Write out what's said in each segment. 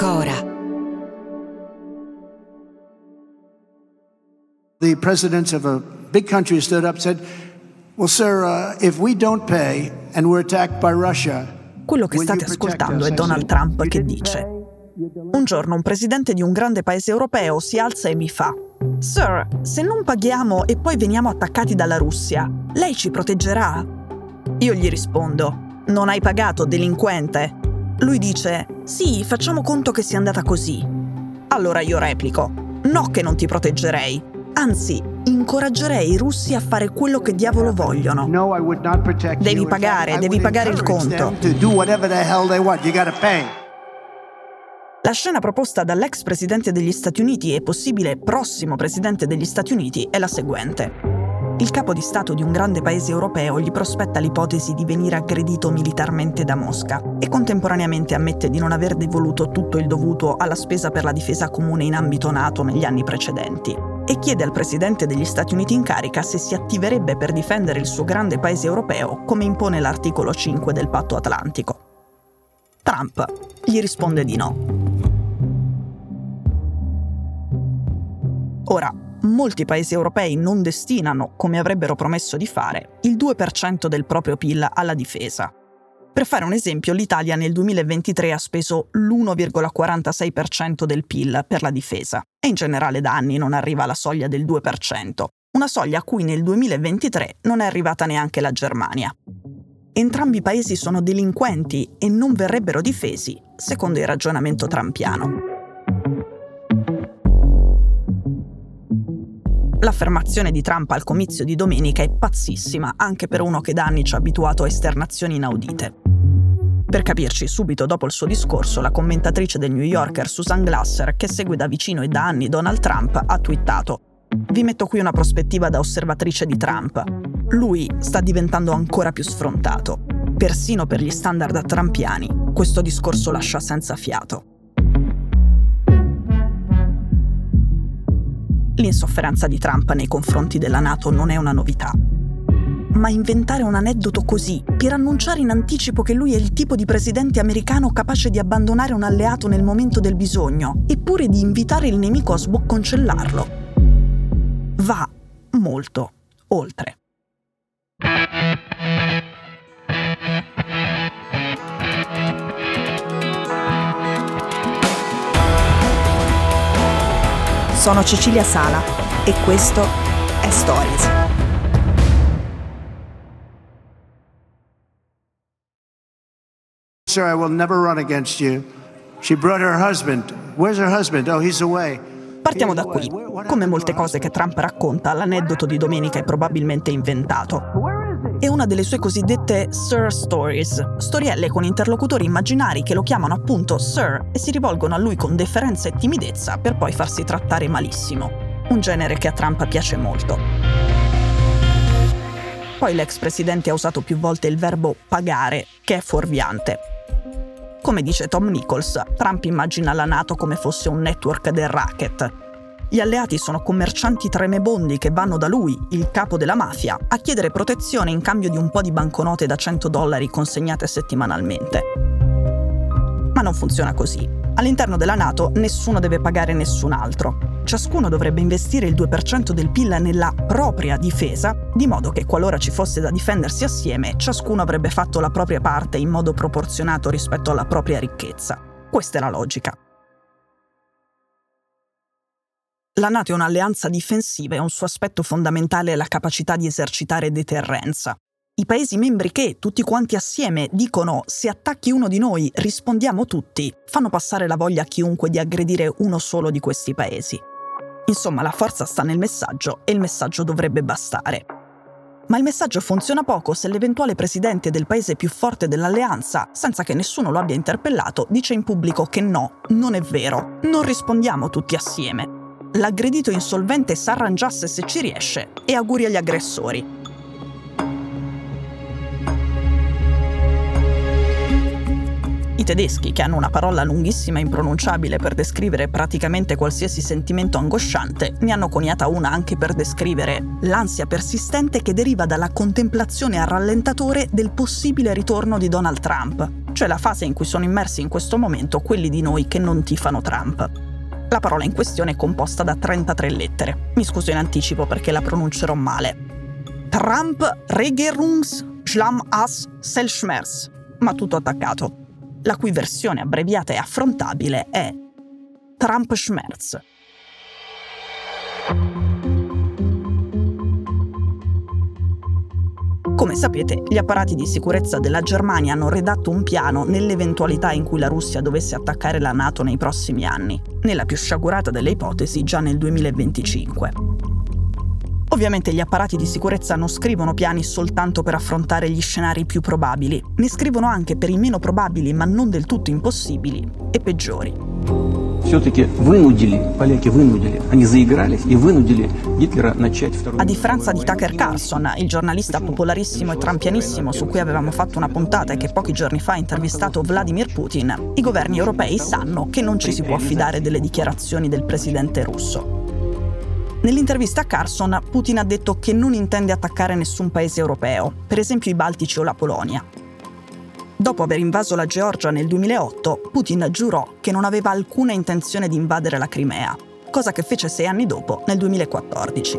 Cora. The presidents of a big country stood up and said, Well, sir, uh, if we don't pay and we're attacked by Russia, Quello che will state ascoltando us?" è Donald Trump "You che dice Un giorno un presidente di un grande paese europeo si alza e mi fa Sir, se non paghiamo e poi veniamo attaccati dalla Russia, lei ci proteggerà? Io gli rispondo Non hai pagato, delinquente? Lui dice Sì, facciamo conto che sia andata così. Allora io replico No che non ti proteggerei, anzi, incoraggerei i russi a fare quello che diavolo vogliono. No, Devi pagare, devi pagare il conto. La scena proposta dall'ex presidente degli Stati Uniti e possibile prossimo presidente degli Stati Uniti è la seguente. Il capo di Stato di un grande paese europeo gli prospetta l'ipotesi di venire aggredito militarmente da Mosca e contemporaneamente ammette di non aver devoluto tutto il dovuto alla spesa per la difesa comune in ambito NATO negli anni precedenti e chiede al presidente degli Stati Uniti in carica se si attiverebbe per difendere il suo grande paese europeo come impone l'articolo 5 del patto atlantico. Trump gli risponde di no. Molti paesi europei non destinano, come avrebbero promesso di fare, il 2% del proprio PIL alla difesa. Per fare un esempio, l'Italia nel 2023 ha speso l'1,46% del PIL per la difesa e in generale da anni non arriva alla soglia del 2%, una soglia a cui nel 2023 non è arrivata neanche la Germania. Entrambi i paesi sono delinquenti e non verrebbero difesi, secondo il ragionamento trampiano. L'affermazione di Trump al comizio di domenica è pazzissima, anche per uno che da anni ci ha abituato a esternazioni inaudite. Per capirci, subito dopo il suo discorso, la commentatrice del New Yorker Susan Glasser, che segue da vicino e da anni Donald Trump, ha twittato Vi metto qui una prospettiva da osservatrice di Trump. Lui sta diventando ancora più sfrontato. Persino per gli standard trampiani, questo discorso lascia senza fiato. L'insofferenza di Trump nei confronti della Nato non è una novità. Ma inventare un aneddoto così, per annunciare in anticipo che lui è il tipo di presidente americano capace di abbandonare un alleato nel momento del bisogno, eppure di invitare il nemico a sbocconcellarlo, va molto oltre. Sono Cecilia Sala e questo è Stories. Sir, I will never run against you. She brought her husband. Where's her husband? Oh, he's away. Partiamo da qui. Come molte cose che Trump racconta, l'aneddoto di domenica è probabilmente inventato. È una delle sue cosiddette Sir Stories, storielle con interlocutori immaginari che lo chiamano appunto Sir e si rivolgono a lui con deferenza e timidezza per poi farsi trattare malissimo. Un genere che a Trump piace molto. Poi l'ex presidente ha usato più volte il verbo pagare, che è fuorviante. Come dice Tom Nichols, Trump immagina la Nato come fosse un network del racket. Gli alleati sono commercianti tremebondi che vanno da lui, il capo della mafia, a chiedere protezione in cambio di un po' di banconote da 100 dollari consegnate settimanalmente. Ma non funziona così. All'interno della Nato nessuno deve pagare nessun altro. Ciascuno dovrebbe investire il 2% del PIL nella propria difesa, di modo che qualora ci fosse da difendersi assieme, ciascuno avrebbe fatto la propria parte in modo proporzionato rispetto alla propria ricchezza. Questa è la logica. La Nato è un'alleanza difensiva e un suo aspetto fondamentale è la capacità di esercitare deterrenza. I Paesi membri che, tutti quanti assieme, dicono se attacchi uno di noi rispondiamo tutti, fanno passare la voglia a chiunque di aggredire uno solo di questi Paesi. Insomma, la forza sta nel messaggio e il messaggio dovrebbe bastare. Ma il messaggio funziona poco se l'eventuale presidente del paese più forte dell'alleanza, senza che nessuno lo abbia interpellato, dice in pubblico che no, non è vero, non rispondiamo tutti assieme. L'aggredito insolvente s'arrangiasse se ci riesce e auguri agli aggressori. I tedeschi, che hanno una parola lunghissima e impronunciabile per descrivere praticamente qualsiasi sentimento angosciante, ne hanno coniata una anche per descrivere l'ansia persistente che deriva dalla contemplazione a rallentatore del possibile ritorno di Donald Trump, cioè la fase in cui sono immersi in questo momento quelli di noi che non tifano Trump. La parola in questione è composta da 33 lettere. Mi scuso in anticipo perché la pronuncerò male. Trump Regierungs Schlam as Selschmerz, ma tutto attaccato la cui versione abbreviata e affrontabile è Trump Schmerz. Come sapete, gli apparati di sicurezza della Germania hanno redatto un piano nell'eventualità in cui la Russia dovesse attaccare la Nato nei prossimi anni, nella più sciagurata delle ipotesi già nel 2025. Ovviamente gli apparati di sicurezza non scrivono piani soltanto per affrontare gli scenari più probabili, ne scrivono anche per i meno probabili ma non del tutto impossibili e peggiori. A differenza di Tucker Carlson, il giornalista popolarissimo e trampianissimo su cui avevamo fatto una puntata e che pochi giorni fa ha intervistato Vladimir Putin, i governi europei sanno che non ci si può affidare delle dichiarazioni del presidente russo. Nell'intervista a Carson, Putin ha detto che non intende attaccare nessun paese europeo, per esempio i Baltici o la Polonia. Dopo aver invaso la Georgia nel 2008, Putin giurò che non aveva alcuna intenzione di invadere la Crimea, cosa che fece sei anni dopo, nel 2014.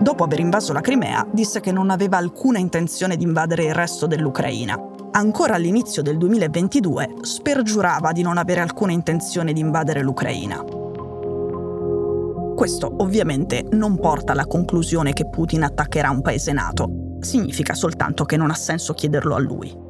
Dopo aver invaso la Crimea, disse che non aveva alcuna intenzione di invadere il resto dell'Ucraina. Ancora all'inizio del 2022 spergiurava di non avere alcuna intenzione di invadere l'Ucraina. Questo ovviamente non porta alla conclusione che Putin attaccherà un paese nato, significa soltanto che non ha senso chiederlo a lui.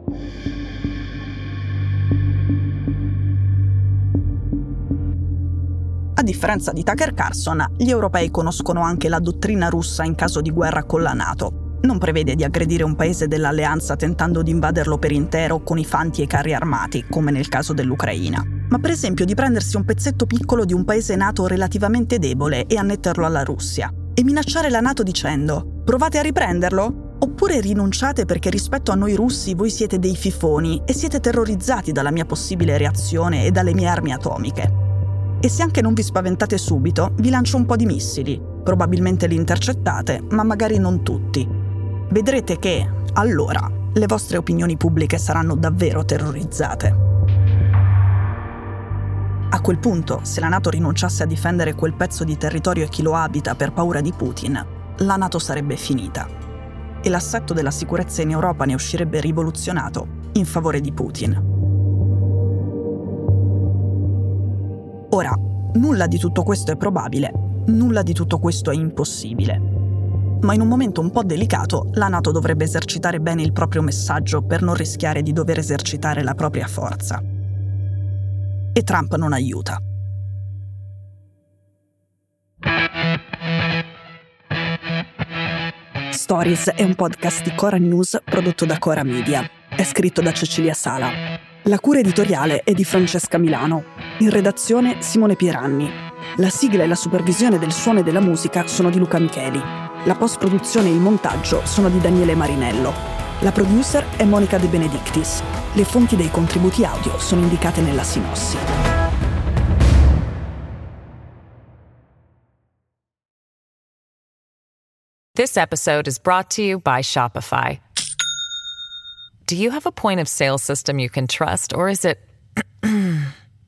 Differenza di Tucker Carlson, gli europei conoscono anche la dottrina russa in caso di guerra con la Nato. Non prevede di aggredire un paese dell'alleanza tentando di invaderlo per intero con i fanti e i carri armati, come nel caso dell'Ucraina ma per esempio di prendersi un pezzetto piccolo di un paese nato relativamente debole e annetterlo alla Russia, e minacciare la Nato dicendo provate a riprenderlo? Oppure rinunciate perché rispetto a noi russi voi siete dei fifoni e siete terrorizzati dalla mia possibile reazione e dalle mie armi atomiche. E se anche non vi spaventate subito, vi lancio un po' di missili. Probabilmente li intercettate, ma magari non tutti. Vedrete che, allora, le vostre opinioni pubbliche saranno davvero terrorizzate. A quel punto, se la Nato rinunciasse a difendere quel pezzo di territorio e chi lo abita per paura di Putin, la Nato sarebbe finita. E l'assetto della sicurezza in Europa ne uscirebbe rivoluzionato in favore di Putin. Ora, nulla di tutto questo è probabile, nulla di tutto questo è impossibile. Ma in un momento un po' delicato, la Nato dovrebbe esercitare bene il proprio messaggio per non rischiare di dover esercitare la propria forza e Trump non aiuta. Stories è un podcast di Cora News prodotto da Cora Media. È scritto da Cecilia Sala. La cura editoriale è di Francesca Milano. In redazione Simone Pieranni. La sigla e la supervisione del suono e della musica sono di Luca Micheli. La post-produzione e il montaggio sono di Daniele Marinello. La producer è Monica De Benedictis. Le fonti dei contributi audio sono indicate nella sinossi. This episode is brought to you by Shopify. Do you have a point of sale system you can trust, or is it